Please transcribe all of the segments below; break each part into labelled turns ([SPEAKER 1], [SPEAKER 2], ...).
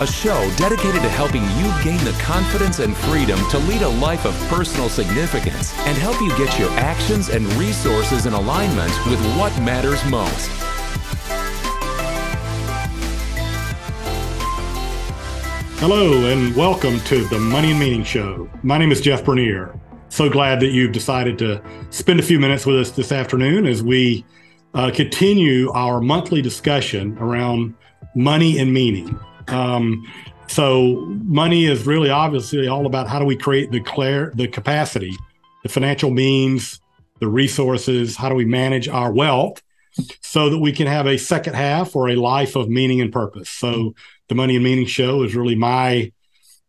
[SPEAKER 1] a show dedicated to helping you gain the confidence and freedom to lead a life of personal significance and help you get your actions and resources in alignment with what matters most.
[SPEAKER 2] Hello, and welcome to the Money and Meaning Show. My name is Jeff Bernier. So glad that you've decided to spend a few minutes with us this afternoon as we uh, continue our monthly discussion around money and meaning. Um, so, money is really obviously all about how do we create the clear the capacity, the financial means, the resources. How do we manage our wealth so that we can have a second half or a life of meaning and purpose? So, the Money and Meaning Show is really my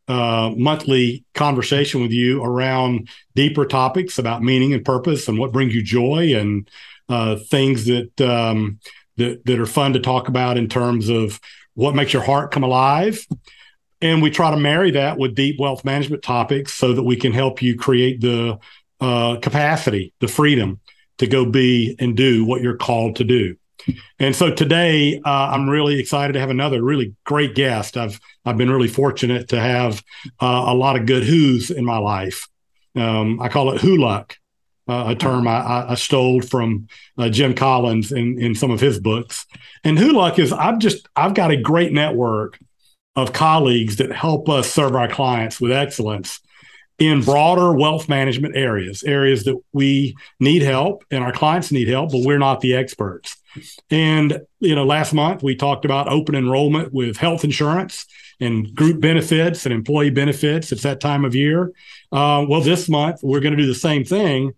[SPEAKER 2] uh, monthly conversation with you around deeper topics about meaning and purpose and what brings you joy and uh, things that um, that that are fun to talk about in terms of what makes your heart come alive. And we try to marry that with deep wealth management topics so that we can help you create the uh, capacity, the freedom to go be and do what you're called to do. And so today, uh, I'm really excited to have another really great guest. I've I've been really fortunate to have uh, a lot of good who's in my life. Um, I call it who luck, uh, a term I, I stole from uh, Jim Collins in in some of his books. And who luck is I've just I've got a great network of colleagues that help us serve our clients with excellence in broader wealth management areas, areas that we need help and our clients need help, but we're not the experts. And, you know, last month we talked about open enrollment with health insurance and group benefits and employee benefits. It's that time of year. Uh, well, this month we're going to do the same thing,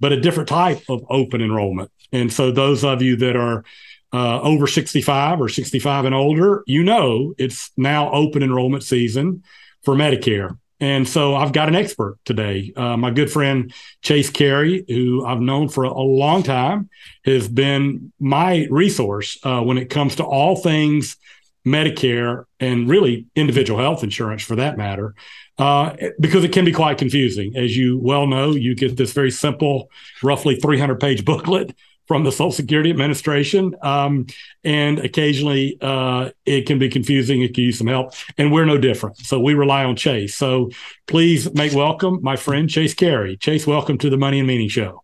[SPEAKER 2] but a different type of open enrollment. And so those of you that are uh, over 65 or 65 and older, you know it's now open enrollment season for Medicare. And so I've got an expert today. Uh, my good friend Chase Carey, who I've known for a, long time, has been my resource uh, when it comes to all things Medicare and really individual health insurance for that matter, uh, because it can be quite confusing. As you well know, you get this very simple, roughly 300 page booklet from the Social Security Administration. Um, and occasionally uh, it can be confusing. It can use some help. And we're no different. So we rely on Chase. So please make welcome my friend Chase Carey. Chase, welcome to the Money and Meaning Show.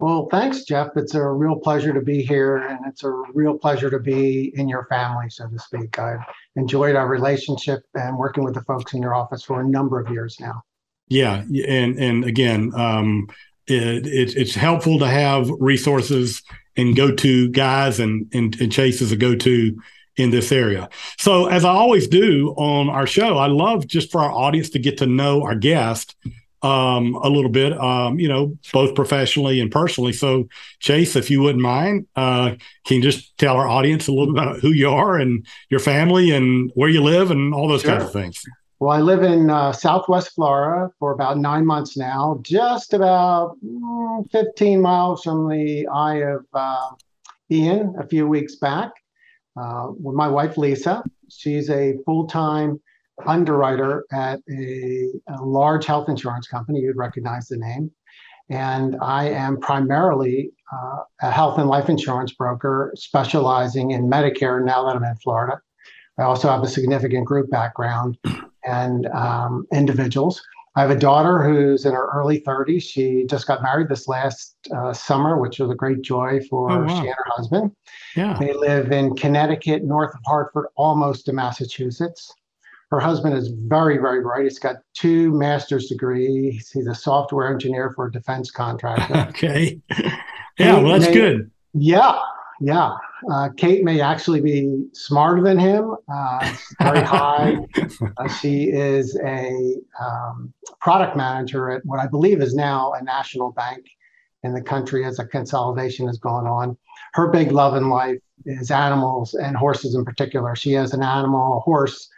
[SPEAKER 3] Well, thanks, Jeff. It's a real pleasure to be here, and it's a real pleasure to be in your family, so to speak. I've enjoyed our relationship and working with the folks in your office for a number of years now.
[SPEAKER 2] Yeah, and and again, um, it, it, it's helpful to have resources and go-to guys and, and, and Chase is a go-to in this area. So as I always do on our show, I love just for our audience to get to know our guest um, a little bit, um, you know, both professionally and personally. So Chase, if you wouldn't mind, uh, can you just tell our audience a little bit about who you are and your family and where you live and all those sure. kinds of things?
[SPEAKER 3] Well, I live in uh, Southwest Florida for about nine months now, just about mm, 15 miles from the eye of uh, Ian a few weeks back uh, with my wife, Lisa. She's a full time underwriter at a, a, large health insurance company. You'd recognize the name. And I am primarily uh, a health and life insurance broker specializing in Medicare now that I'm in Florida. I also have a significant group background and um, individuals. I have a daughter who's in her early 30s. She just got married this last uh, summer, which was a great joy for oh, wow. she and her husband. Yeah. They live in Connecticut, north of Hartford, almost to Massachusetts. Her husband is very, very bright. He's got two master's degrees. He's a software engineer for a defense contractor.
[SPEAKER 2] okay. Yeah, well, that's they, good.
[SPEAKER 3] Yeah, yeah. Uh, Kate may actually be smarter than him. Uh, very high. Uh, she is a um, product manager at what I believe is now a national bank in the country as a consolidation has gone on. Her big love in life is animals and horses in particular. She has an animal, a horse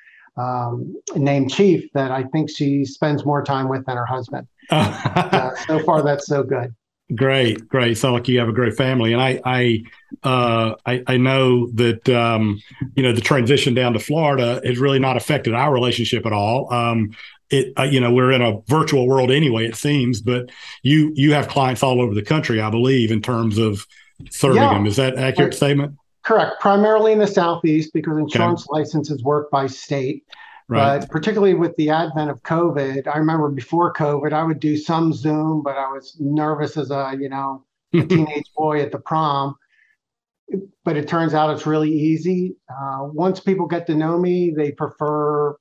[SPEAKER 3] um, named Chief that I think she spends more time with than her husband. uh, so far, that's so good.
[SPEAKER 2] Great, great. Sound like you have a great family, and I, I, uh, I, I know that um, you know the transition down to Florida has really not affected our relationship at all. Um, it, uh, you know, we're in a virtual world anyway, it seems, but you you have clients all over the country, I believe, in terms of serving yeah. them. Is that accurate statement?
[SPEAKER 3] Correct. Primarily in the southeast because insurance okay. licenses work by state. Right. But particularly with the advent of COVID, I remember before COVID, I would do some Zoom, but I was nervous as a, you know, a teenage boy at the prom. But it turns out it's really easy. Uh, once people get to know me, they prefer,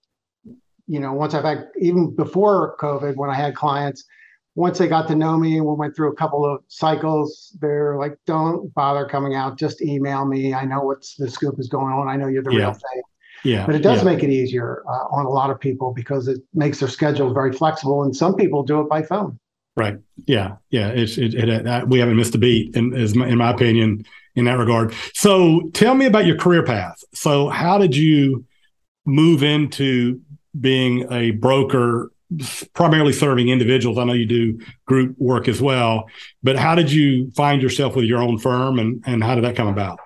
[SPEAKER 3] you know, once I've had, even before COVID, when I had clients, once they got to know me and we went through a couple of cycles, they're like, don't bother coming out. Just email me. I know what's the scoop is going on. I know you're the yeah. real thing.
[SPEAKER 2] Yeah.
[SPEAKER 3] But it does
[SPEAKER 2] yeah.
[SPEAKER 3] make it easier uh, on a lot of people because it makes their schedule very flexible. And some people do it by phone.
[SPEAKER 2] Right. Yeah. Yeah. It's, it, it, uh, we haven't missed a beat, in, in my opinion, in that regard. So tell me about your career path. So, how did you move into being a broker, primarily serving individuals? I know you do group work as well, but how did you find yourself with your own firm and, and how did that come about?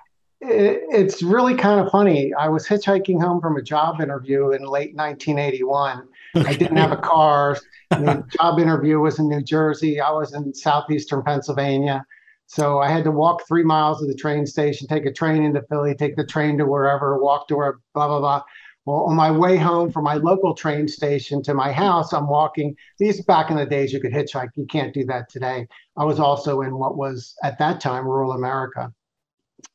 [SPEAKER 3] it's really kind of funny. I was hitchhiking home from a job interview in late 1981. Okay. I didn't have a car. the job interview was in New Jersey. I was in southeastern Pennsylvania. So I had to walk three miles to the train station, take a train into Philly, take the train to wherever, walk to where, blah, blah, blah. Well, on my way home from my local train station to my house, I'm walking. These back in the days, you could hitchhike. You can't do that today. I was also in what was at that time rural America.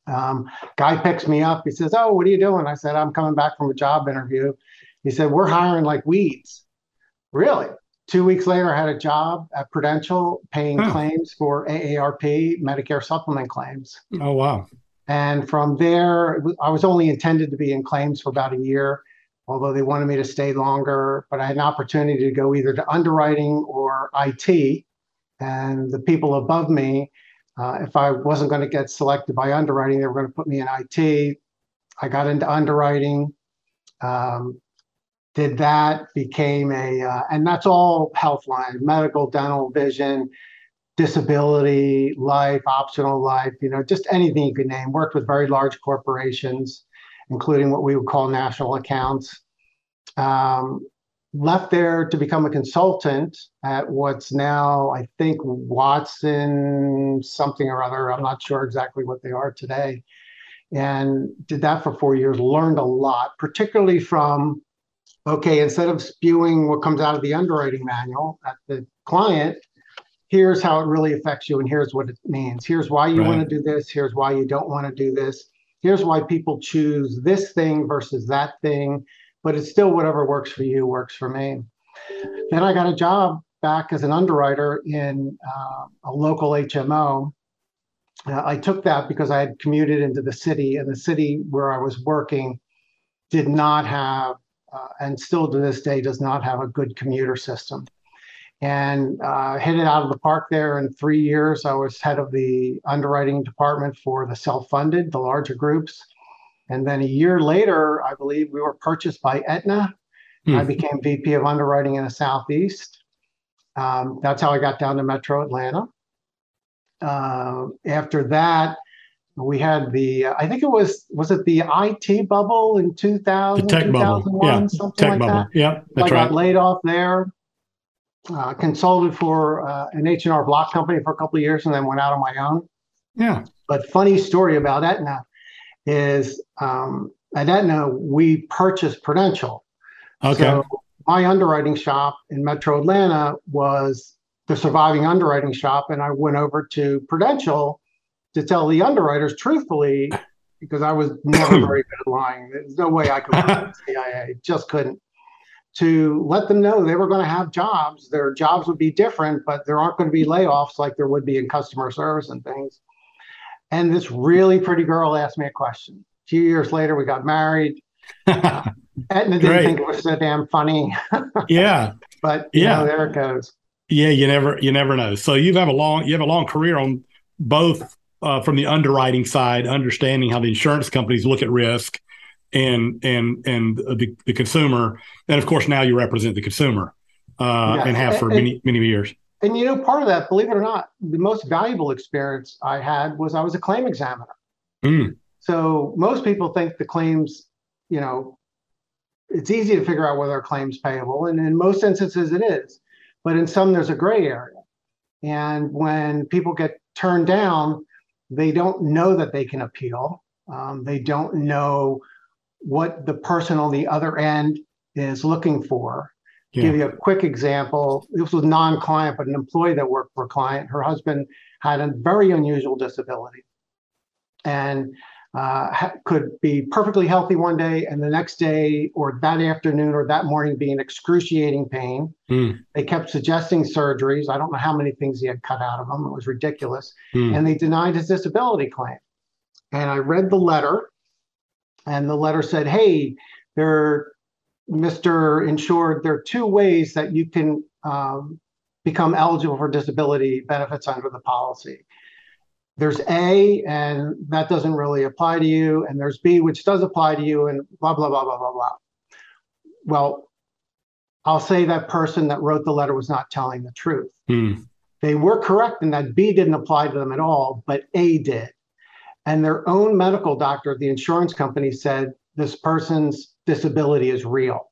[SPEAKER 3] Um, guy picks me up. He says, "Oh, what are you doing?" I said, "I'm coming back from a job interview." He said, "We're hiring like weeds." Really? Two weeks later, I had a job at Prudential paying huh. claims for AARP Medicare supplement claims.
[SPEAKER 2] Oh wow!
[SPEAKER 3] And from there, I was only intended to be in claims for about a year, although they wanted me to stay longer. But I had an opportunity to go either to underwriting or IT. And the people above me uh, if I wasn't going to get selected by underwriting, they were going to put me in IT. I got into underwriting, um, did that, became a, uh, and that's all health line, medical, dental, vision, disability, life, optional life, you know, just anything you could name. Worked with very large corporations, including what we would call national accounts. Um, left there to become a consultant at what's now, I think, Watson something or other. I'm not sure exactly what they are today. And did that for four years, learned a lot, particularly from, okay, instead of spewing what comes out of the underwriting manual at the client, here's how it really affects you and here's what it means. Here's why you right. want to do this. Here's why you don't want to do this. Here's why people choose this thing versus that thing but it's still whatever works for you works for me. Then I got a job back as an underwriter in uh, a local HMO. Uh, I took that because I had commuted into the city, and the city where I was working did not have, uh, and still to this day does not have a good commuter system. And uh, hit it out of the park there in three years. I was head of the underwriting department for the self funded, the larger groups. And then a year later, I believe we were purchased by Aetna. Hmm. I became VP of underwriting in the Southeast. Um, that's how I got down to Metro Atlanta. Uh, after that, we had the, uh, I think it was, was it the IT bubble in 2000,
[SPEAKER 2] the tech bubble. Yeah.
[SPEAKER 3] something tech like
[SPEAKER 2] bubble.
[SPEAKER 3] that?
[SPEAKER 2] Yeah,
[SPEAKER 3] that's
[SPEAKER 2] I
[SPEAKER 3] right. got laid off there. Uh, consulted for uh, an H&R Block company for a couple of years and then went out on my own.
[SPEAKER 2] Yeah.
[SPEAKER 3] But funny story about Aetna is um, at Aetna, we purchased Prudential.
[SPEAKER 2] Okay. So
[SPEAKER 3] my underwriting shop in Metro Atlanta was the surviving underwriting shop, and I went over to Prudential to tell the underwriters truthfully because I was never very good at lying. There's no way I could lie at CIA, just couldn't. To let them know they were going to have jobs. Their jobs would be different, but there aren't going to be layoffs like there would be in customer service and things. And this really pretty girl asked me a question. A few years later, we got married. Uh, Aetna didn't think it was so damn funny.
[SPEAKER 2] yeah.
[SPEAKER 3] But yeah, know, there it goes.
[SPEAKER 2] Yeah, you never you never know. So you have a long you have a long career on both uh, from the underwriting side, understanding how the insurance companies look at risk, and and and the, the consumer, and of course now you represent the consumer uh, yeah. and have for and, many many years.
[SPEAKER 3] And you know, part of that, believe it or not, the most valuable experience I had was I was a claim examiner.
[SPEAKER 2] Mm.
[SPEAKER 3] So most people think the claims, you know, it's easy to figure out whether a claim's payable, and in most instances it is. But in some, there's a gray area. And when people get turned down, they don't know that they can appeal. Um, they don't know what the person on the other end is looking for. Yeah. Give you a quick example. This was non-client, but an employee that worked for a client. Her husband had a very unusual disability, and uh, ha- could be perfectly healthy one day, and the next day, or that afternoon, or that morning, be in excruciating pain. Mm. They kept suggesting surgeries. I don't know how many things he had cut out of him. It was ridiculous, mm. and they denied his disability claim. And I read the letter, and the letter said, "Hey, there Mr. Insured, there are two ways that you can um, become eligible for disability benefits under the policy. There's A, and that doesn't really apply to you, and there's B, which does apply to you, and blah, blah, blah, blah, blah, blah. Well, I'll say that person that wrote the letter was not telling the truth. Hmm. They were correct in that B didn't apply to them at all, but A did. And their own medical doctor, the insurance company, said this person's disability is real.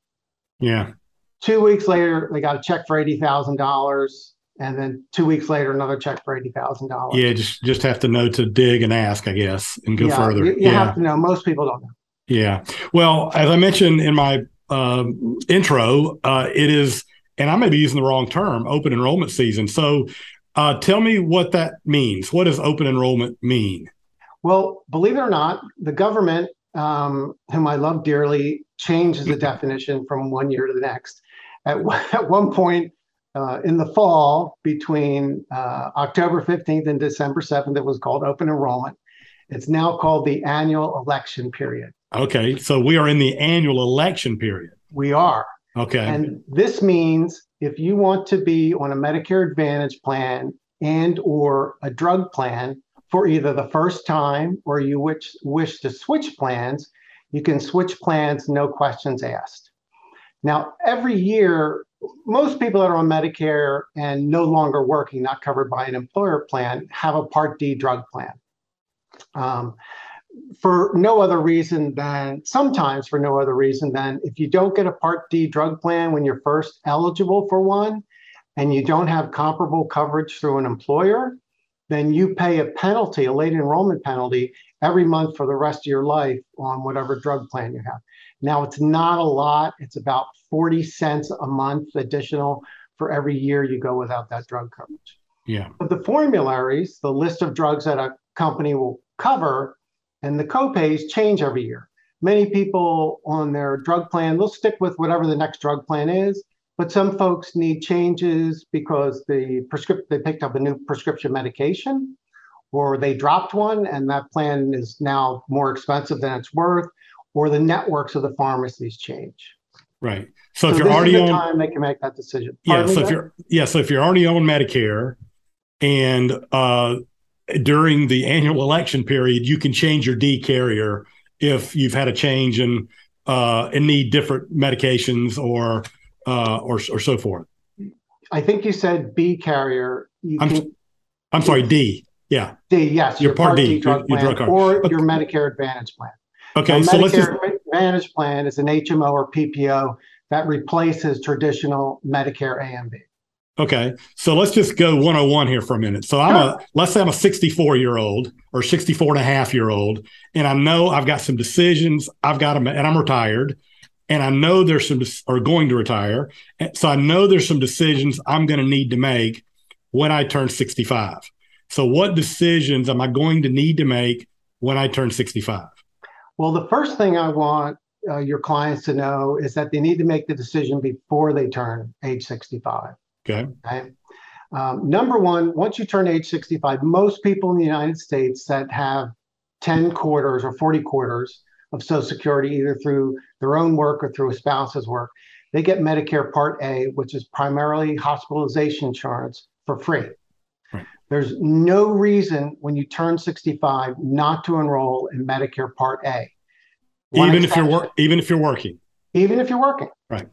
[SPEAKER 2] Yeah.
[SPEAKER 3] Two weeks later, they got a check for eighty thousand dollars, and then two weeks later, another check for eighty thousand dollars.
[SPEAKER 2] Yeah, just just have to know to dig and ask, I guess, and go
[SPEAKER 3] yeah,
[SPEAKER 2] further.
[SPEAKER 3] You, you
[SPEAKER 2] yeah.
[SPEAKER 3] have to know. Most people don't know.
[SPEAKER 2] Yeah. Well, as I mentioned in my uh, intro, uh, it is, and I may be using the wrong term, open enrollment season. So, uh, tell me what that means. What does open enrollment mean?
[SPEAKER 3] Well, believe it or not, the government um, whom I love dearly, changes the definition from one year to the next. At, at one point uh, in the fall, between uh, October 15th and December 7th, it was called open enrollment. It's now called the annual election period.
[SPEAKER 2] Okay, so we are in the annual election period.
[SPEAKER 3] We are.
[SPEAKER 2] Okay.
[SPEAKER 3] And this means if you want to be on a Medicare Advantage plan and or a drug plan, for either the first time or you wish, wish to switch plans, you can switch plans, no questions asked. Now, every year, most people that are on Medicare and no longer working, not covered by an employer plan, have a Part D drug plan. Um, for no other reason than sometimes for no other reason than if you don't get a Part D drug plan when you're first eligible for one and you don't have comparable coverage through an employer, then you pay a penalty, a late enrollment penalty, every month for the rest of your life on whatever drug plan you have. Now, it's not a lot, it's about 40 cents a month additional for every year you go without that drug coverage.
[SPEAKER 2] Yeah.
[SPEAKER 3] But the formularies, the list of drugs that a company will cover, and the copays change every year. Many people on their drug plan, they'll stick with whatever the next drug plan is. But some folks need changes because the prescript they picked up a new prescription medication or they dropped one and that plan is now more expensive than it's worth, or the networks of the pharmacies change.
[SPEAKER 2] Right. So, so if you're already on
[SPEAKER 3] time, they can make that decision.
[SPEAKER 2] Pardon yeah. So if you're yeah, so if you're already on Medicare, and uh, during the annual election period, you can change your D carrier if you've had a change and uh, and need different medications or uh, or or so forth.
[SPEAKER 3] I think you said B carrier.
[SPEAKER 2] I'm, can, I'm sorry, D. Yeah.
[SPEAKER 3] D. Yes.
[SPEAKER 2] Your, your Part, D, D
[SPEAKER 3] drug your, plan, your drug or okay. your Medicare Advantage plan.
[SPEAKER 2] Okay,
[SPEAKER 3] now,
[SPEAKER 2] so
[SPEAKER 3] Medicare
[SPEAKER 2] let's just...
[SPEAKER 3] Advantage plan is an HMO or PPO that replaces traditional Medicare A and B.
[SPEAKER 2] Okay, so let's just go 101 here for a minute. So I'm a let's say I'm a 64 year old or 64 and a half year old, and I know I've got some decisions. I've got them, and I'm retired and I know there's some are going to retire. So I know there's some decisions I'm going to need to make when I turn 65. So what decisions am I going to need to make when I turn 65?
[SPEAKER 3] Well, the first thing I want uh, your clients to know is that they need to make the decision before they turn age 65.
[SPEAKER 2] Okay.
[SPEAKER 3] okay? Um, number one, once you turn age 65, most people in the United States that have 10 quarters or 40 quarters of Social Security, either through their own work or through a spouse's work. They get Medicare Part A, which is primarily hospitalization insurance for free. Right. There's no reason when you turn 65 not to enroll in Medicare Part A.
[SPEAKER 2] One even if you're wor- even if you're working.
[SPEAKER 3] Even if you're working.
[SPEAKER 2] Right.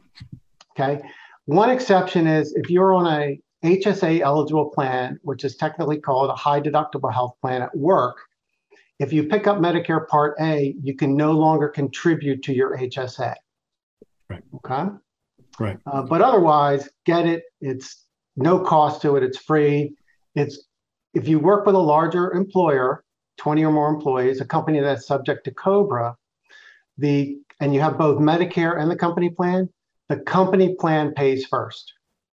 [SPEAKER 3] Okay. One exception is if you're on a HSA eligible plan, which is technically called a high deductible health plan at work, if you pick up Medicare Part A, you can no longer contribute to your HSA.
[SPEAKER 2] Right.
[SPEAKER 3] Okay.
[SPEAKER 2] Right.
[SPEAKER 3] Uh, but otherwise, get it. It's no cost to it. It's free. It's if you work with a larger employer, 20 or more employees, a company that's subject to COBRA, the and you have both Medicare and the company plan, the company plan pays first.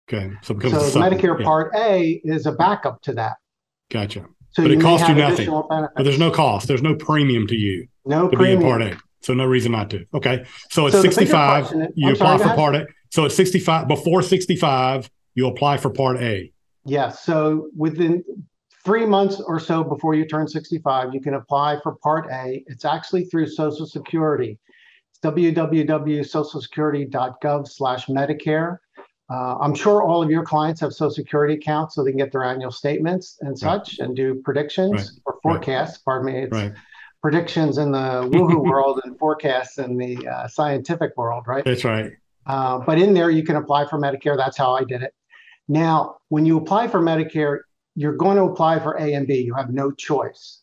[SPEAKER 2] Okay.
[SPEAKER 3] So, so Medicare yeah. Part A is a backup to that.
[SPEAKER 2] Gotcha. So but it costs you nothing. But there's no cost. There's no premium to you.
[SPEAKER 3] No
[SPEAKER 2] to
[SPEAKER 3] premium.
[SPEAKER 2] be in Part A. So no reason not to. Okay. So at so 65, is, you apply sorry, for Part A. So at 65, before 65, you apply for Part A.
[SPEAKER 3] Yes. So within three months or so before you turn 65, you can apply for Part A. It's actually through Social Security. It's www.socialsecurity.gov slash Medicare. Uh, I'm sure all of your clients have Social Security accounts so they can get their annual statements and such right. and do predictions right. or forecasts. Right. Pardon me. It's predictions in the woohoo world and forecasts in the uh, scientific world, right?
[SPEAKER 2] That's right.
[SPEAKER 3] Uh, but in there, you can apply for Medicare. That's how I did it. Now, when you apply for Medicare, you're going to apply for A and B. You have no choice.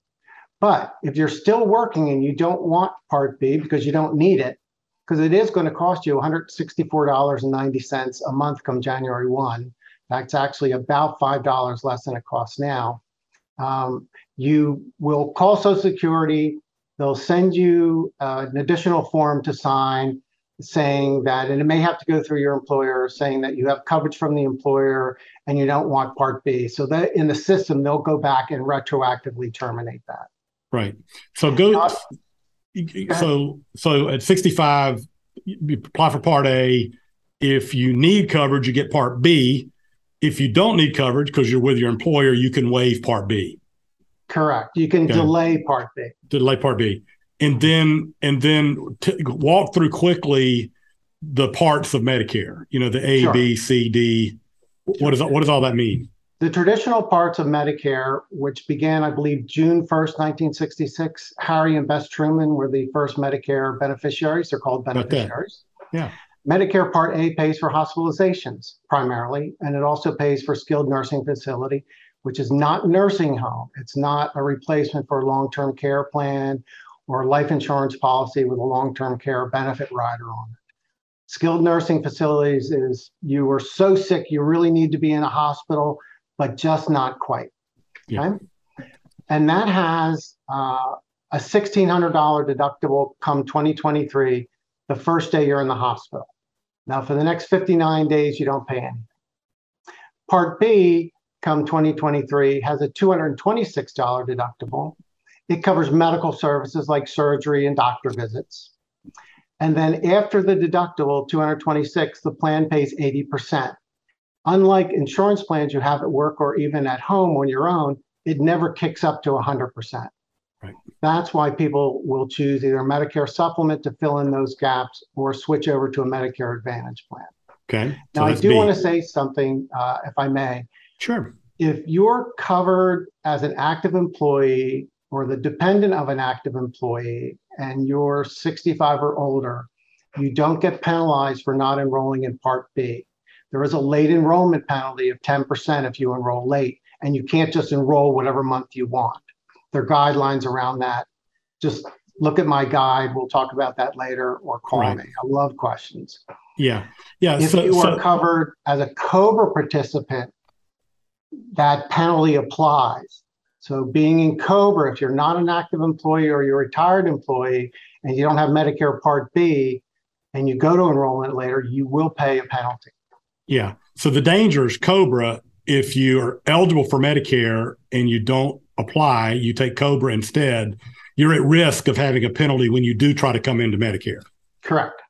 [SPEAKER 3] But if you're still working and you don't want Part B because you don't need it, because it is going to cost you $164.90 a month come January 1. That's actually about $5 less than it costs now. Um, you will call Social Security. They'll send you uh, an additional form to sign saying that, and it may have to go through your employer, saying that you have coverage from the employer and you don't want Part B. So that in the system, they'll go back and retroactively terminate that.
[SPEAKER 2] Right. So go. So so at 65, you apply for Part A. If you need coverage, you get Part B. If you don't need coverage because you're with your employer, you can waive Part B.
[SPEAKER 3] Correct. You can okay. delay Part B.
[SPEAKER 2] Delay Part B and then and then t- walk through quickly the parts of Medicare. You know, the A, sure. B, C, D. What does what does all that mean?
[SPEAKER 3] The traditional parts of Medicare, which began, I believe, June 1st, 1966, Harry and Bess Truman were the first Medicare beneficiaries. They're called beneficiaries.
[SPEAKER 2] Yeah.
[SPEAKER 3] Medicare Part A pays for hospitalizations primarily, and it also pays for skilled nursing facility, which is not nursing home. It's not a replacement for a long term care plan or life insurance policy with a long-term care benefit rider on it. Skilled nursing facilities is you were so sick you really need to be in a hospital, but just not quite. Yeah. Okay? And that has uh, a $1,600 deductible come 2023, the first day you're in the hospital. Now, for the next 59 days, you don't pay anything. Part B, come 2023, has a $226 deductible it covers medical services like surgery and doctor visits. And then after the deductible, 226, the plan pays 80%. Unlike insurance plans you have at work or even at home on your own, it never kicks up to 100%. Right. That's why people will choose either a Medicare supplement to fill in those gaps or switch over to a Medicare Advantage plan.
[SPEAKER 2] Okay.
[SPEAKER 3] Now, I do want to say something, uh, if I may.
[SPEAKER 2] Sure.
[SPEAKER 3] If you're covered as an active employee or the dependent of an active employee and you're 65 or older, you don't get penalized for not enrolling in Part B. There is a late enrollment penalty of 10% if you enroll late, and you can't just enroll whatever month you want. There are guidelines around that. Just look at my guide. We'll talk about that later or call right. me. I love questions.
[SPEAKER 2] Yeah. Yeah.
[SPEAKER 3] If so, you are so, covered as a COBRA participant, that penalty applies. So being in COBRA, if you're not an active employee or you're a retired employee and you don't have Medicare Part B and you go to enrollment later, you will pay a penalty.
[SPEAKER 2] Yeah. So the danger is COBRA, if you're eligible for Medicare and you don't apply, you take COBRA instead, you're at risk of having a penalty when you do try to come into Medicare.
[SPEAKER 3] Correct.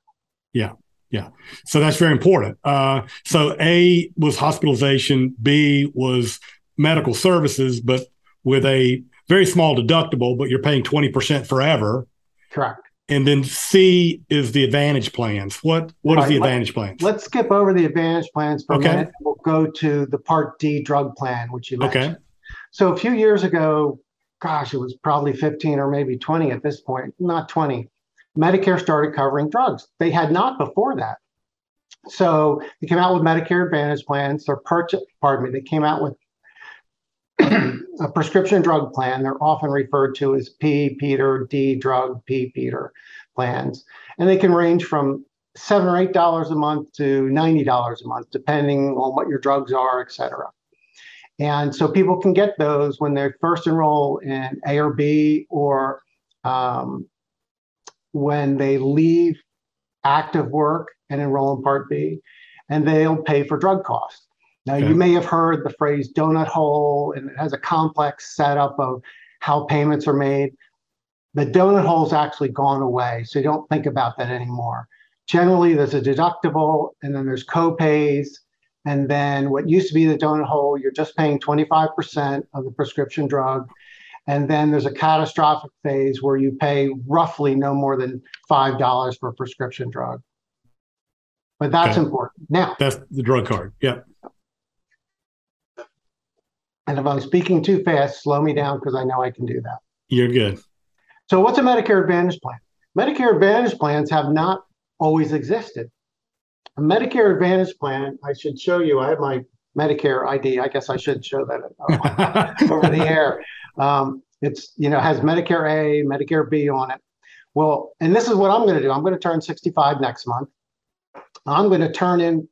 [SPEAKER 2] Yeah. Yeah. So that's very important. Uh, so A was hospitalization, B was medical services, but with a very small deductible, but you're paying 20% forever.
[SPEAKER 3] Correct.
[SPEAKER 2] And then C is the advantage plans. What what right. is the advantage plans?
[SPEAKER 3] Let's skip over the advantage plans for okay. a minute. We'll go to the Part D drug plan, which you mentioned. Okay. So a few years ago, gosh, it was probably 15 or maybe 20 at this point, not 20. Medicare started covering drugs. They had not before that. So they came out with Medicare Advantage plans. They're purchase, pardon me, they came out with a prescription drug plan. They're often referred to as P, Peter, D drug, P, Peter plans. And they can range from seven or eight dollars a month to ninety dollars a month, depending on what your drugs are, et cetera. And so people can get those when they first enroll in A or B, or um, when they leave active work and enroll in Part B, and they'll pay for drug costs. Now, okay. you may have heard the phrase donut hole, and it has a complex setup of how payments are made. The donut hole hole's actually gone away, so you don't think about that anymore. Generally, there's a deductible, and then there's co-pays, and then what used to be the donut hole, you're just paying 25% of the prescription drug. And then there's a catastrophic phase where you pay roughly no more than $5 for a prescription drug. But that's okay. important. Now,
[SPEAKER 2] that's the drug card. Yeah.
[SPEAKER 3] And if I'm speaking too fast, slow me down because I know I can do that.
[SPEAKER 2] You're good.
[SPEAKER 3] So, what's a Medicare Advantage plan? Medicare Advantage plans have not always existed. A Medicare Advantage plan, I should show you, I have my Medicare ID. I guess I should show that over the air. Um, it's, you know, has Medicare A, Medicare B on it. Well, and this is what I'm going to do. I'm going to turn 65 next month. I'm going to turn in,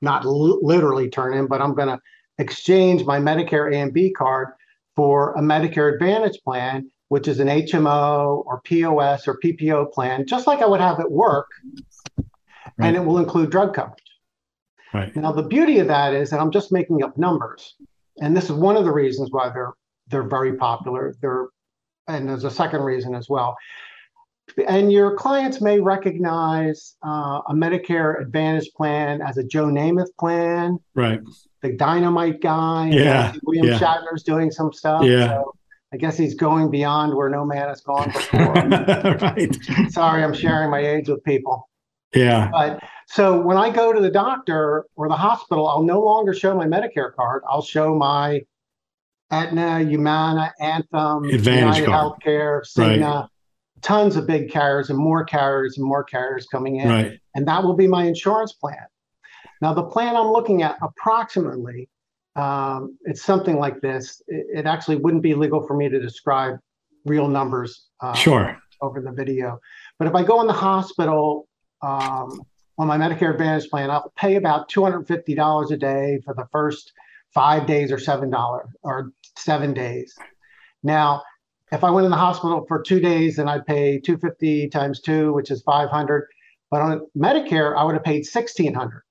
[SPEAKER 3] not l- literally turn in, but I'm going to exchange my Medicare A and B card for a Medicare Advantage plan, which is an HMO or POS or PPO plan, just like I would have at work, right. and it will include drug coverage. Right. Now, the beauty of that is that I'm just making up numbers, and this is one of the reasons why they're they're very popular. They're and there's a second reason as well. And your clients may recognize uh, a Medicare Advantage plan as a Joe Namath plan,
[SPEAKER 2] right?
[SPEAKER 3] The Dynamite guy,
[SPEAKER 2] yeah.
[SPEAKER 3] William
[SPEAKER 2] yeah.
[SPEAKER 3] Shatner's doing some stuff.
[SPEAKER 2] Yeah. So
[SPEAKER 3] I guess he's going beyond where no man has gone before. right. Sorry, I'm sharing my age with people.
[SPEAKER 2] Yeah.
[SPEAKER 3] But so when I go to the doctor or the hospital, I'll no longer show my Medicare card. I'll show my Aetna, Humana, Anthem,
[SPEAKER 2] Advantage
[SPEAKER 3] United
[SPEAKER 2] card.
[SPEAKER 3] Healthcare, Cigna,
[SPEAKER 2] right.
[SPEAKER 3] Tons of big carriers and more carriers and more carriers coming in.
[SPEAKER 2] Right.
[SPEAKER 3] And that will be my insurance plan. Now, the plan I'm looking at approximately, um, it's something like this. It, it, actually wouldn't be legal for me to describe real numbers
[SPEAKER 2] uh, sure.
[SPEAKER 3] over the video. But if I go in the hospital um, on my Medicare Advantage plan, I'll pay about $250 a day for the first five days or seven dollars or seven days. Now, if I went in the hospital for two days, then I'd pay 250 times two, which is 500. But on Medicare, I would have paid 1600.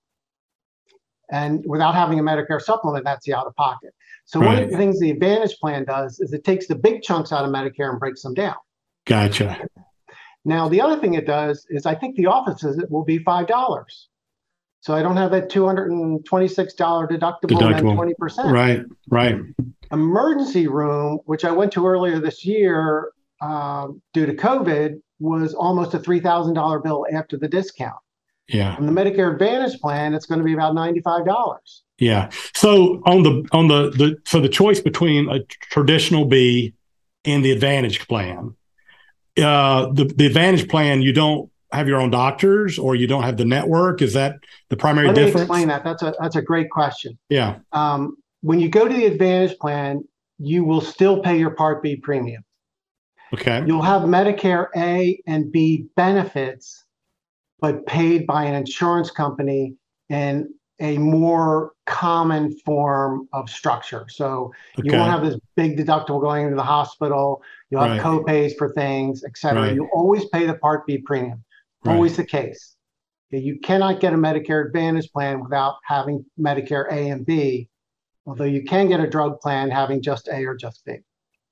[SPEAKER 3] And without having a Medicare supplement, that's the out of pocket. So right. one of the things the Advantage plan does is it takes the big chunks out of Medicare and breaks them down.
[SPEAKER 2] Gotcha.
[SPEAKER 3] Now the other thing it does is I think the office it will be five dollars. So I don't have that $226 deductible, deductible. and 20%.
[SPEAKER 2] Right, right.
[SPEAKER 3] Emergency room, which I went to earlier this year um, due to COVID, was almost a $3,000 bill after the discount.
[SPEAKER 2] Yeah.
[SPEAKER 3] On the Medicare Advantage plan, it's going to be about $95.
[SPEAKER 2] Yeah. So on the on the the so the choice between a traditional B and the Advantage plan, uh, the the Advantage plan you don't have your own doctors or you don't have the network? Is that the primary
[SPEAKER 3] Let
[SPEAKER 2] difference?
[SPEAKER 3] Me explain that. That's a that's a great question.
[SPEAKER 2] Yeah.
[SPEAKER 3] Um, when you go to the Advantage plan, you will still pay your Part B premium.
[SPEAKER 2] Okay.
[SPEAKER 3] You'll have Medicare A and B benefits, but paid by an insurance company in a more common form of structure. So okay. you won't have this big deductible going into the hospital. You'll have right. co-pays for things, et cetera. Right. You always pay the Part B premium. Right. Always the case. You cannot get a Medicare Advantage plan without having Medicare A and B, although you can get a drug plan having just A or just B.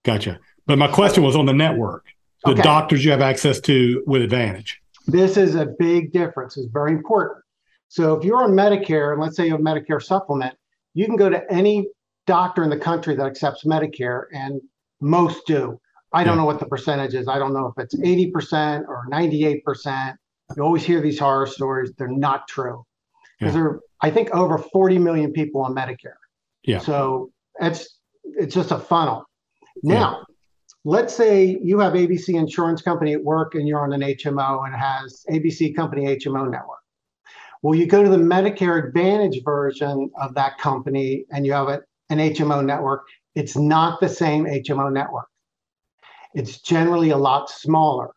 [SPEAKER 2] Gotcha. But my question was on the network, the okay. doctors you have access to with Advantage.
[SPEAKER 3] This is a big difference. It's very important. So if you're on Medicare, and let's say you have Medicare supplement, you can go to any doctor in the country that accepts Medicare, and most do. I don't yeah. know what the percentage is. I don't know if it's 80% or 98%. You always hear these horror stories. They're not true. Because yeah. there are, I think, over 40 million people on Medicare.
[SPEAKER 2] Yeah.
[SPEAKER 3] So it's it's just a funnel. Now, yeah. let's say you have ABC Insurance Company at work and you're on an HMO and it has ABC Company HMO network. Well, you go to the Medicare Advantage version of that company and you have a, an HMO network. It's not the same HMO network. It's generally a lot smaller.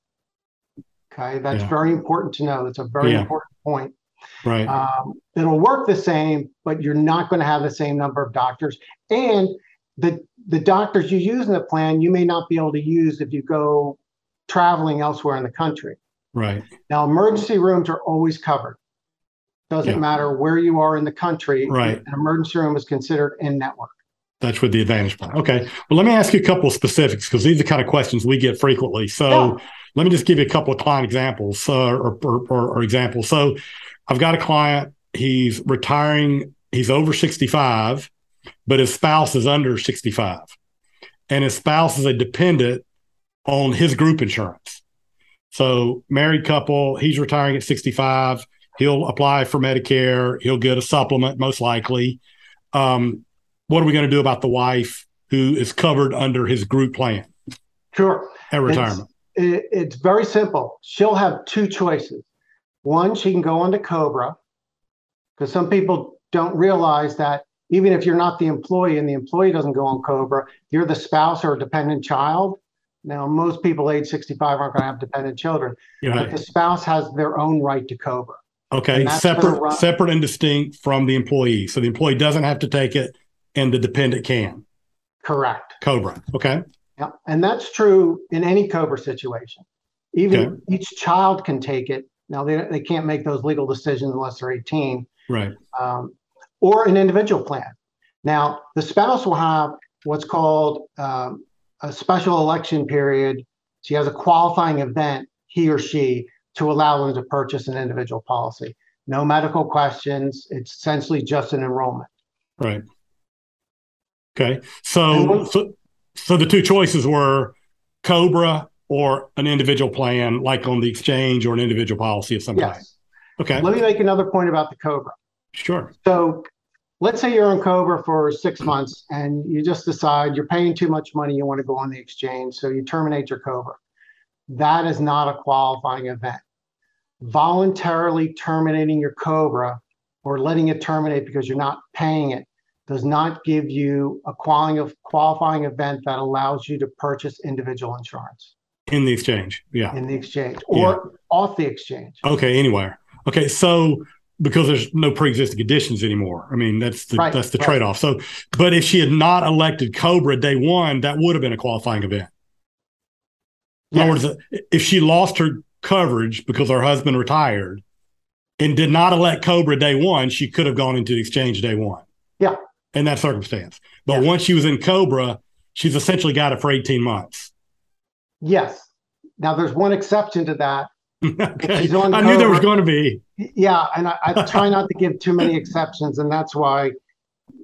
[SPEAKER 3] Okay, that's yeah. very important to know. That's a very yeah. important point.
[SPEAKER 2] Right.
[SPEAKER 3] Um, it'll work the same, but you're not going to have the same number of doctors. And the the doctors you use in the plan, you may not be able to use if you go traveling elsewhere in the country.
[SPEAKER 2] Right.
[SPEAKER 3] Now, emergency rooms are always covered. Doesn't yeah. matter where you are in the country.
[SPEAKER 2] Right.
[SPEAKER 3] An emergency room is considered in network.
[SPEAKER 2] That's with the Advantage plan. Okay. Well, let me ask you a couple of specifics because these are the kind of questions we get frequently. So. Let me just give you a couple of client examples uh, or, or, or, or examples. So I've got a client, he's retiring, he's over 65, but his spouse is under 65. And his spouse is a dependent on his group insurance. So, married couple, he's retiring at 65. He'll apply for Medicare. He'll get a supplement, most likely. Um, what are we going to do about the wife who is covered under his group plan?
[SPEAKER 3] Sure.
[SPEAKER 2] At retirement.
[SPEAKER 3] It's, it's very simple. She'll have two choices. One, she can go onto Cobra, because some people don't realize that even if you're not the employee and the employee doesn't go on Cobra, you're the spouse or a dependent child. Now, most people age 65 aren't going to have dependent children, but the spouse has their own right to Cobra.
[SPEAKER 2] Okay, separate, separate and distinct from the employee. So the employee doesn't have to take it, and the dependent can.
[SPEAKER 3] Correct.
[SPEAKER 2] Cobra. Okay.
[SPEAKER 3] Yeah, and that's true in any Cobra situation. Even okay. each child can take it. Now they they can't make those legal decisions unless they're 18.
[SPEAKER 2] Right.
[SPEAKER 3] Um, or an individual plan. Now the spouse will have what's called um, a special election period. She has a qualifying event, he or she, to allow them to purchase an individual policy. No medical questions. It's essentially just an enrollment.
[SPEAKER 2] Right. Okay. So, so, so the two choices were Cobra or an individual plan, like on the exchange or an individual policy of some yes. kind. Okay.
[SPEAKER 3] Let me make another point about the Cobra.
[SPEAKER 2] Sure.
[SPEAKER 3] So let's say you're on Cobra for six months and you just decide you're paying too much money, you want to go on the exchange, so you terminate your Cobra. That is not a qualifying event. Voluntarily terminating your Cobra or letting it terminate because you're not paying it does not give you a qualifying, qualifying event that allows you to purchase individual insurance.
[SPEAKER 2] In the exchange, yeah.
[SPEAKER 3] In the exchange or yeah. off the exchange.
[SPEAKER 2] Okay, anywhere. Okay, so because there's no pre-existing conditions anymore. I mean, that's the right, that's the right. trade-off. So, but if she had not elected Cobra day one, that would have been a qualifying event. In yes. other words, if she lost her coverage because her husband retired and did not elect Cobra day one, she could have gone into the exchange day one.
[SPEAKER 3] Yeah.
[SPEAKER 2] In that circumstance. But yeah. once she was in Cobra, she's essentially got it for 18 months.
[SPEAKER 3] Yes. Now there's one exception to that
[SPEAKER 2] okay. I knew there was going to be.
[SPEAKER 3] Yeah, and I, I try not to give too many exceptions, and that's why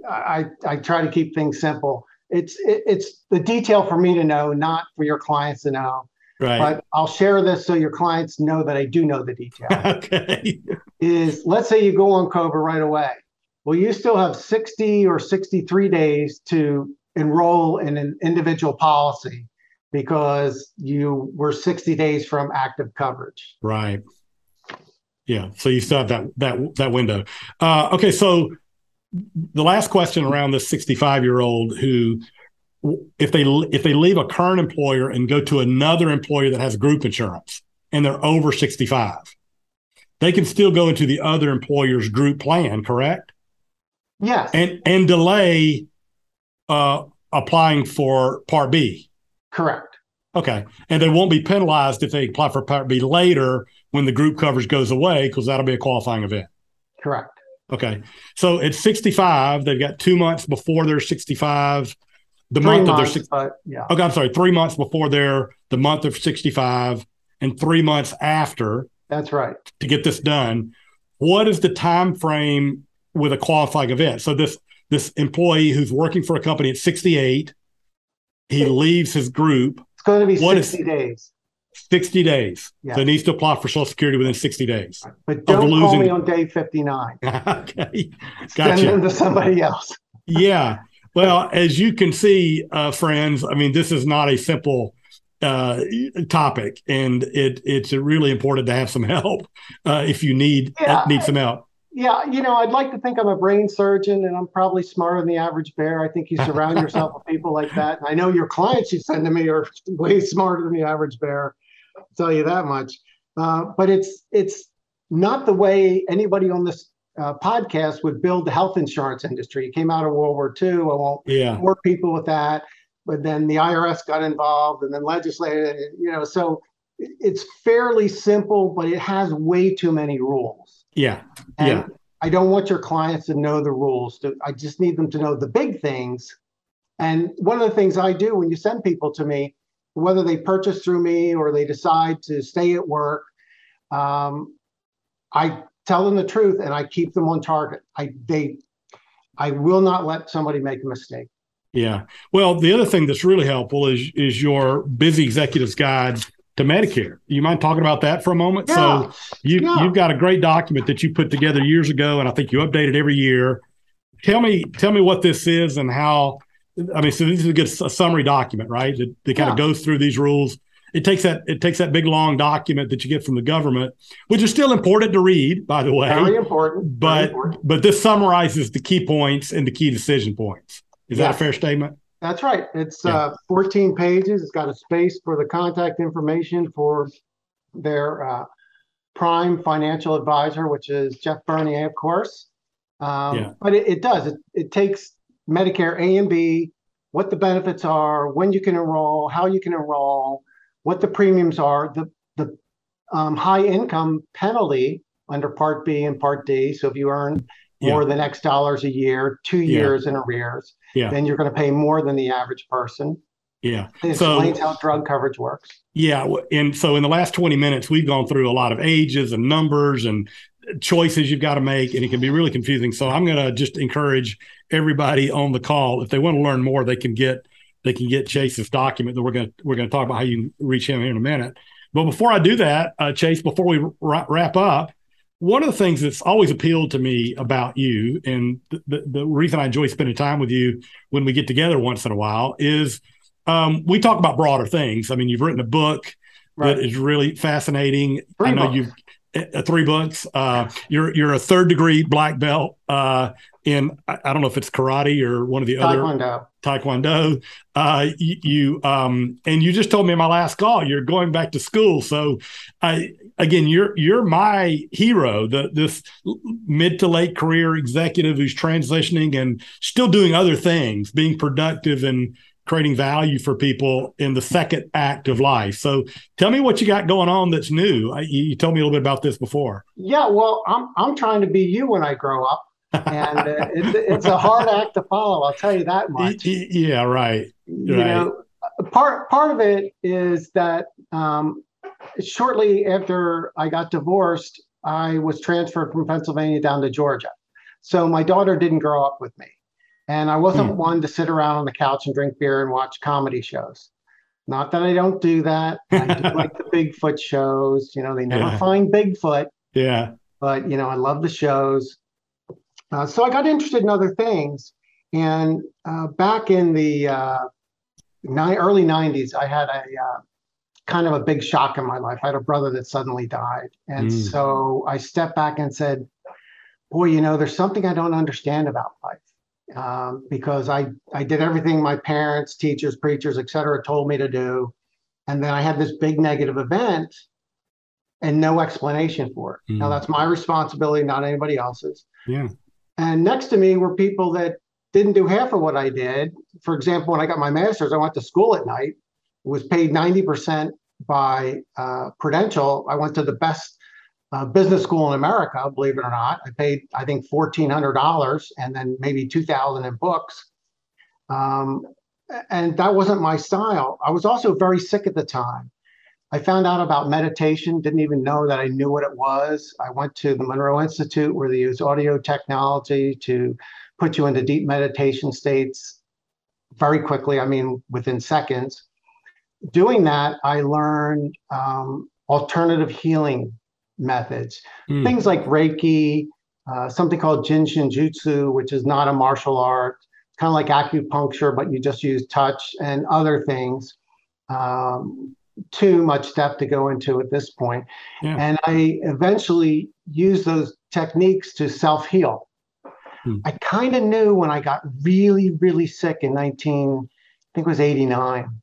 [SPEAKER 3] I I try to keep things simple. It's it, it's the detail for me to know, not for your clients to know.
[SPEAKER 2] Right.
[SPEAKER 3] But I'll share this so your clients know that I do know the detail.
[SPEAKER 2] okay.
[SPEAKER 3] Is let's say you go on Cobra right away. Well, you still have 60 or 63 days to enroll in an individual policy because you were 60 days from active coverage.
[SPEAKER 2] Right. Yeah. So you still have that that that window. Uh, okay. So the last question around this 65 year old who, if they if they leave a current employer and go to another employer that has group insurance and they're over 65, they can still go into the other employer's group plan, correct?
[SPEAKER 3] Yes.
[SPEAKER 2] And and delay uh, applying for Part B.
[SPEAKER 3] Correct.
[SPEAKER 2] Okay. And they won't be penalized if they apply for Part B later when the group coverage goes away because that'll be a qualifying event.
[SPEAKER 3] Correct.
[SPEAKER 2] Okay. So at 65, they've got two months before they're 65. The three month months, of their yeah. Okay, I'm sorry, three months before they're the month of 65 and three months after.
[SPEAKER 3] That's right.
[SPEAKER 2] To get this done. What is the time frame with a qualifying event? So this this employee who's working for a company at 68 he leaves his group.
[SPEAKER 3] It's going to be what 60 is, days.
[SPEAKER 2] 60 days. Yeah. So he needs to apply for Social Security within 60 days.
[SPEAKER 3] But don't losing... call me on day 59.
[SPEAKER 2] okay.
[SPEAKER 3] Gotcha. Send them to somebody else.
[SPEAKER 2] yeah. Well, as you can see, uh, friends, I mean, this is not a simple uh, topic, and it it's really important to have some help uh, if you need yeah. need some help.
[SPEAKER 3] Yeah, you know, I'd like to think I'm a brain surgeon and I'm probably smarter than the average bear. I think you surround yourself with people like that. And I know your clients you send to me are way smarter than the average bear. I'll tell you that much. Uh, but it's it's not the way anybody on this uh, podcast would build the health insurance industry. It came out of World War II. I won't
[SPEAKER 2] yeah.
[SPEAKER 3] bore people with that. But then the IRS got involved and then legislated, you know, so it's fairly simple, but it has way too many rules.
[SPEAKER 2] Yeah.
[SPEAKER 3] And
[SPEAKER 2] yeah.
[SPEAKER 3] I don't want your clients to know the rules. I just need them to know the big things. And one of the things I do when you send people to me, whether they purchase through me or they decide to stay at work, um, I tell them the truth and I keep them on target. I they I will not let somebody make a mistake.
[SPEAKER 2] Yeah. Well, the other thing that's really helpful is is your busy executive's guide to Medicare. You mind talking about that for a moment?
[SPEAKER 3] Yeah.
[SPEAKER 2] So you
[SPEAKER 3] Yeah.
[SPEAKER 2] you've got a great document that you put together years ago, and I think you update it every year. Tell me tell me what this is and how. I mean, so this is a good a summary document, right? That, that kind of goes through these rules. It takes that it takes that big long document that you get from the government, which is still important to read, by the way.
[SPEAKER 3] Very important. very
[SPEAKER 2] but
[SPEAKER 3] important.
[SPEAKER 2] but this summarizes the key points and the key decision points. Is that a fair statement?
[SPEAKER 3] That's right. It's
[SPEAKER 2] Yeah.
[SPEAKER 3] uh, 14 pages. It's got a space for the contact information for their uh, prime financial advisor, which is Jeff Bernier, of course. Um,
[SPEAKER 2] Yeah.
[SPEAKER 3] But it, it does. It, it takes Medicare A and B, what the benefits are, when you can enroll, how you can enroll, what the premiums are, the the um, high income penalty under Part B and Part D. So if you earn more than X dollars a year, two
[SPEAKER 2] Yeah.
[SPEAKER 3] years in arrears,
[SPEAKER 2] Yeah.
[SPEAKER 3] then you're going to pay more than the average person.
[SPEAKER 2] Yeah.
[SPEAKER 3] It
[SPEAKER 2] So-
[SPEAKER 3] explains how drug coverage works.
[SPEAKER 2] Yeah, and so in the last 20 minutes, we've gone through a lot of ages and numbers and choices you've got to make, and it can be really confusing. So I'm going to just encourage everybody on the call if they want to learn more, they can get they can get Chase's document that we're going to we're going to talk about how you reach him here in a minute. But before I do that, uh, Chase, before we ra- wrap up, one of the things that's always appealed to me about you, and the, the, the reason I enjoy spending time with you when we get together once in a while, is um, we talk about broader things. I mean, you've written a book
[SPEAKER 3] Right.
[SPEAKER 2] that is really fascinating.
[SPEAKER 3] Three
[SPEAKER 2] I know
[SPEAKER 3] books.
[SPEAKER 2] you've uh, three books. Uh, you're you're a third degree black belt uh, in I, I don't know if it's karate or one of the other
[SPEAKER 3] Taekwondo.
[SPEAKER 2] taekwondo. Uh, you, you um, and you just told me in my last call you're going back to school. So, I again, you're you're my hero. The this mid to late career executive who's transitioning and still doing other things, being productive and creating value for people in the second act of life. So, tell me what you got going on that's new. I, you, told me a little bit about this before.
[SPEAKER 3] Yeah, well, I'm I'm trying to be you when I grow up, and uh, it's it's a hard act to follow. I'll tell you that much.
[SPEAKER 2] yeah, right.
[SPEAKER 3] you
[SPEAKER 2] Right.
[SPEAKER 3] know part part of it is that um, shortly after i got divorced i was transferred from pennsylvania down to georgia. So my daughter didn't grow up with me. And i wasn't
[SPEAKER 2] Hmm.
[SPEAKER 3] one to sit around on the couch and drink beer and watch comedy shows. Not that i don't do that. I do like the bigfoot shows. You know they never
[SPEAKER 2] Yeah.
[SPEAKER 3] find bigfoot.
[SPEAKER 2] Yeah.
[SPEAKER 3] but you know i love the shows. Uh, so i got interested in other things. And uh, back in the uh, ni- early 90s i had a uh, kind of a big shock in my life i had a brother that suddenly died and
[SPEAKER 2] Mm.
[SPEAKER 3] so i stepped back and said boy you know there's something i don't understand about life um, because I, I did everything my parents teachers preachers et cetera told me to do and then i had this big negative event and no explanation for it now
[SPEAKER 2] Mm.
[SPEAKER 3] that's my responsibility not anybody else's
[SPEAKER 2] Yeah.
[SPEAKER 3] and next to me were people that didn't do half of what I did. For example, when I got my master's, I went to school at night, was paid 90% by uh, Prudential. I went to the best uh, business school in America, believe it or not. I paid, I think, $1,400 and then maybe 2000 in books. Um, and that wasn't my style. I was also very sick at the time. I found out about meditation, didn't even know that I knew what it was. I went to the Monroe Institute where they use audio technology to put you into deep meditation states very quickly, I mean, within seconds. Doing that, I learned um, alternative healing methods,
[SPEAKER 2] Mm.
[SPEAKER 3] things like Reiki, uh, something called Jin Shin Jyutsu, which is not a martial art. Kind of like acupuncture, but you just use touch and other things. Um, too much depth to go into at this point. Yeah. And I eventually used those techniques to self heal. Hmm. I kind of knew when I got really, really sick in 19, I think it was 89.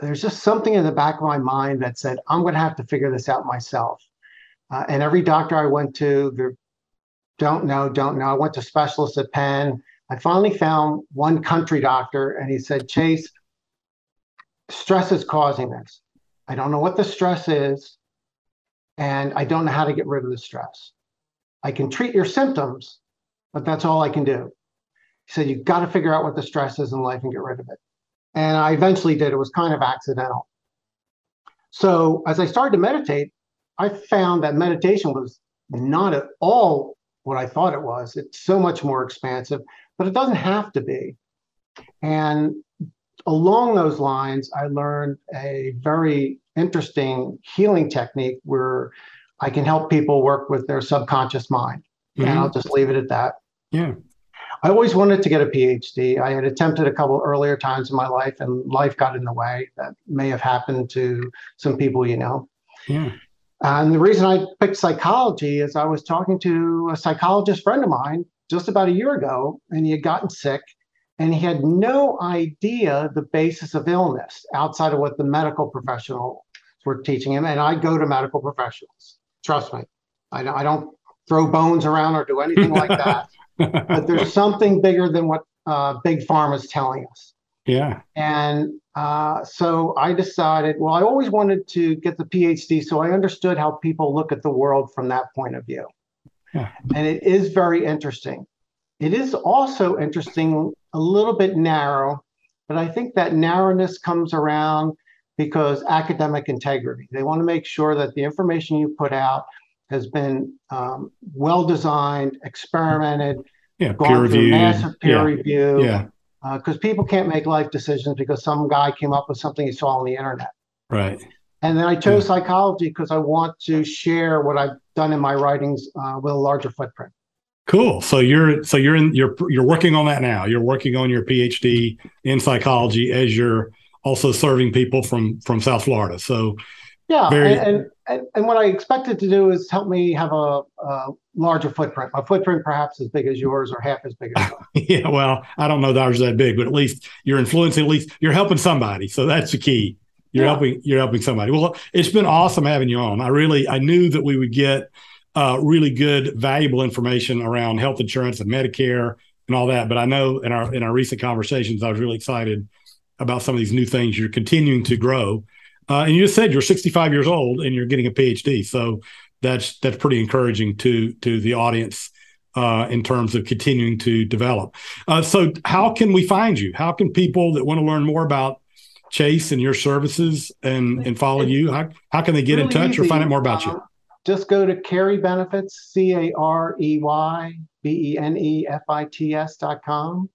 [SPEAKER 3] There's just something in the back of my mind that said, I'm going to have to figure this out myself. Uh, and every doctor I went to, don't know, don't know. I went to specialists at Penn. I finally found one country doctor, and he said, Chase, stress is causing this. I don't know what the stress is, and I don't know how to get rid of the stress. I can treat your symptoms, but that's all I can do. He said, You've got to figure out what the stress is in life and get rid of it. And I eventually did. It was kind of accidental. So as I started to meditate, I found that meditation was not at all what I thought it was. It's so much more expansive, but it doesn't have to be. And along those lines, I learned a very interesting healing technique where I can help people work with their subconscious mind. Mm-hmm. And I'll just leave it at that.
[SPEAKER 2] Yeah.
[SPEAKER 3] I always wanted to get a PhD. I had attempted a couple earlier times in my life, and life got in the way. That may have happened to some people you know.
[SPEAKER 2] Yeah.
[SPEAKER 3] And the reason I picked psychology is I was talking to a psychologist friend of mine just about a year ago, and he had gotten sick, and he had no idea the basis of illness outside of what the medical professionals were teaching him. And I go to medical professionals. Trust me, I, I don't throw bones around or do anything like that. But there's something bigger than what uh, big pharma is telling us.
[SPEAKER 2] Yeah.
[SPEAKER 3] And uh, so I decided, well, I always wanted to get the PhD, so I understood how people look at the world from that point of view. Yeah. And it is very interesting. It is also interesting, a little bit narrow, but I think that narrowness comes around because academic integrity. They want to make sure that the information you put out has been um, well designed, experimented,
[SPEAKER 2] yeah, peer review,
[SPEAKER 3] massive peer
[SPEAKER 2] yeah.
[SPEAKER 3] review.
[SPEAKER 2] Yeah.
[SPEAKER 3] Because uh, people can't make life decisions because some guy came up with something he saw on the internet.
[SPEAKER 2] Right.
[SPEAKER 3] And then I chose yeah. psychology because I want to share what I've done in my writings uh, with a larger footprint.
[SPEAKER 2] Cool. So you're so you're in you're you're working on that now. You're working on your PhD in psychology as you're also serving people from from South Florida. So
[SPEAKER 3] yeah, very, and, and, and what I expected to do is help me have a, a larger footprint. A footprint perhaps as big as yours or half as big as yours.
[SPEAKER 2] yeah, well, I don't know that ours is that big, but at least you're influencing. At least you're helping somebody. So that's the key. You're yeah. helping. You're helping somebody. Well, it's been awesome having you on. I really, I knew that we would get uh, really good, valuable information around health insurance and Medicare and all that. But I know in our in our recent conversations, I was really excited about some of these new things you're continuing to grow. Uh, and you just said you're 65 years old and you're getting a PhD, so that's that's pretty encouraging to to the audience uh, in terms of continuing to develop. Uh, so, how can we find you? How can people that want to learn more about Chase and your services and and follow you? How how can they get really in touch easy. or find out more about you?
[SPEAKER 3] Just go to Carey Benefits, C A R E Y B E N E F I T S dot com,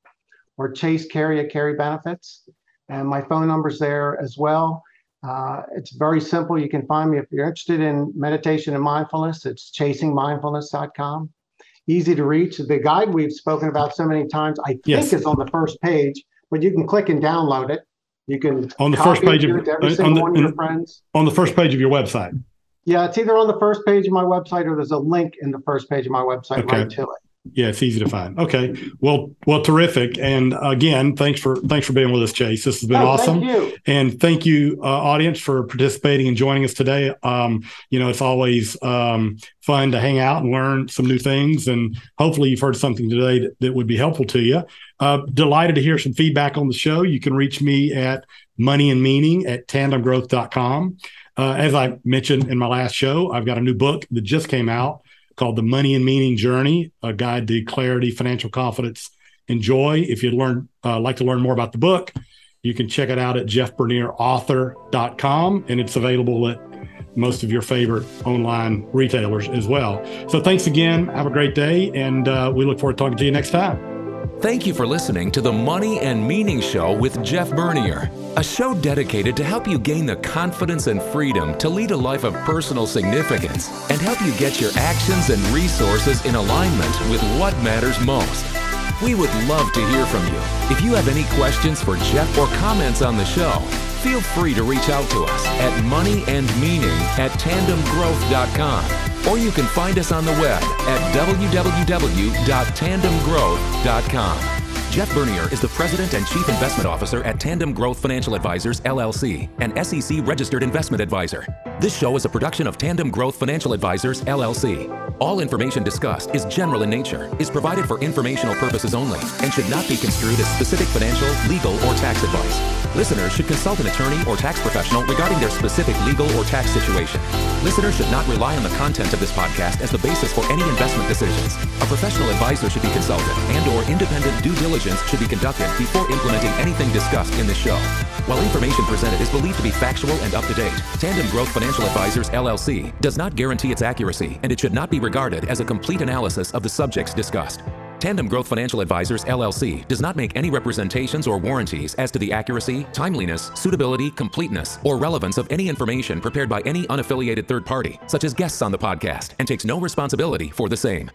[SPEAKER 3] or Chase Carey at Carey Benefits, and my phone number's there as well. Uh, it's very simple. You can find me if you're interested in meditation and mindfulness. It's chasingmindfulness.com. Easy to reach. The guide we've spoken about so many times, I think, yes. is on the first page, but you can click and download it. You can
[SPEAKER 2] on the first page of
[SPEAKER 3] every single
[SPEAKER 2] the,
[SPEAKER 3] one of your friends.
[SPEAKER 2] On the first page of your website.
[SPEAKER 3] Yeah, it's either on the first page of my website or there's a link in the first page of my website okay. right to it.
[SPEAKER 2] Yeah, it's easy to find. Okay. Well, well, terrific. And again, thanks for thanks for being with us, Chase. This has been oh, awesome.
[SPEAKER 3] Thank
[SPEAKER 2] and thank you, uh, audience, for participating and joining us today. Um, you know, it's always um, fun to hang out and learn some new things. And hopefully, you've heard something today that, that would be helpful to you. Uh, delighted to hear some feedback on the show. You can reach me at money and meaning at tandemgrowth.com. Uh, as I mentioned in my last show, I've got a new book that just came out called The Money and Meaning Journey, a guide to clarity, financial confidence, and joy. If you'd learn, uh, like to learn more about the book, you can check it out at jeffbernierauthor.com, and it's available at most of your favorite online retailers as well. So thanks again. Have a great day, and uh, we look forward to talking to you next time.
[SPEAKER 1] Thank you for listening to the Money and Meaning Show with Jeff Bernier, a show dedicated to help you gain the confidence and freedom to lead a life of personal significance and help you get your actions and resources in alignment with what matters most. We would love to hear from you. If you have any questions for Jeff or comments on the show, Feel free to reach out to us at moneyandmeaning at tandemgrowth.com or you can find us on the web at www.tandemgrowth.com. Jeff Bernier is the President and Chief Investment Officer at Tandem Growth Financial Advisors, LLC, an SEC registered investment advisor. This show is a production of Tandem Growth Financial Advisors, LLC. All information discussed is general in nature, is provided for informational purposes only, and should not be construed as specific financial, legal, or tax advice. Listeners should consult an attorney or tax professional regarding their specific legal or tax situation. Listeners should not rely on the content of this podcast as the basis for any investment decisions. A professional advisor should be consulted and or independent due diligence should be conducted before implementing anything discussed in this show. While information presented is believed to be factual and up to date, Tandem Growth Financial Advisors LLC does not guarantee its accuracy and it should not be regarded as a complete analysis of the subjects discussed. Tandem Growth Financial Advisors LLC does not make any representations or warranties as to the accuracy, timeliness, suitability, completeness, or relevance of any information prepared by any unaffiliated third party, such as guests on the podcast, and takes no responsibility for the same.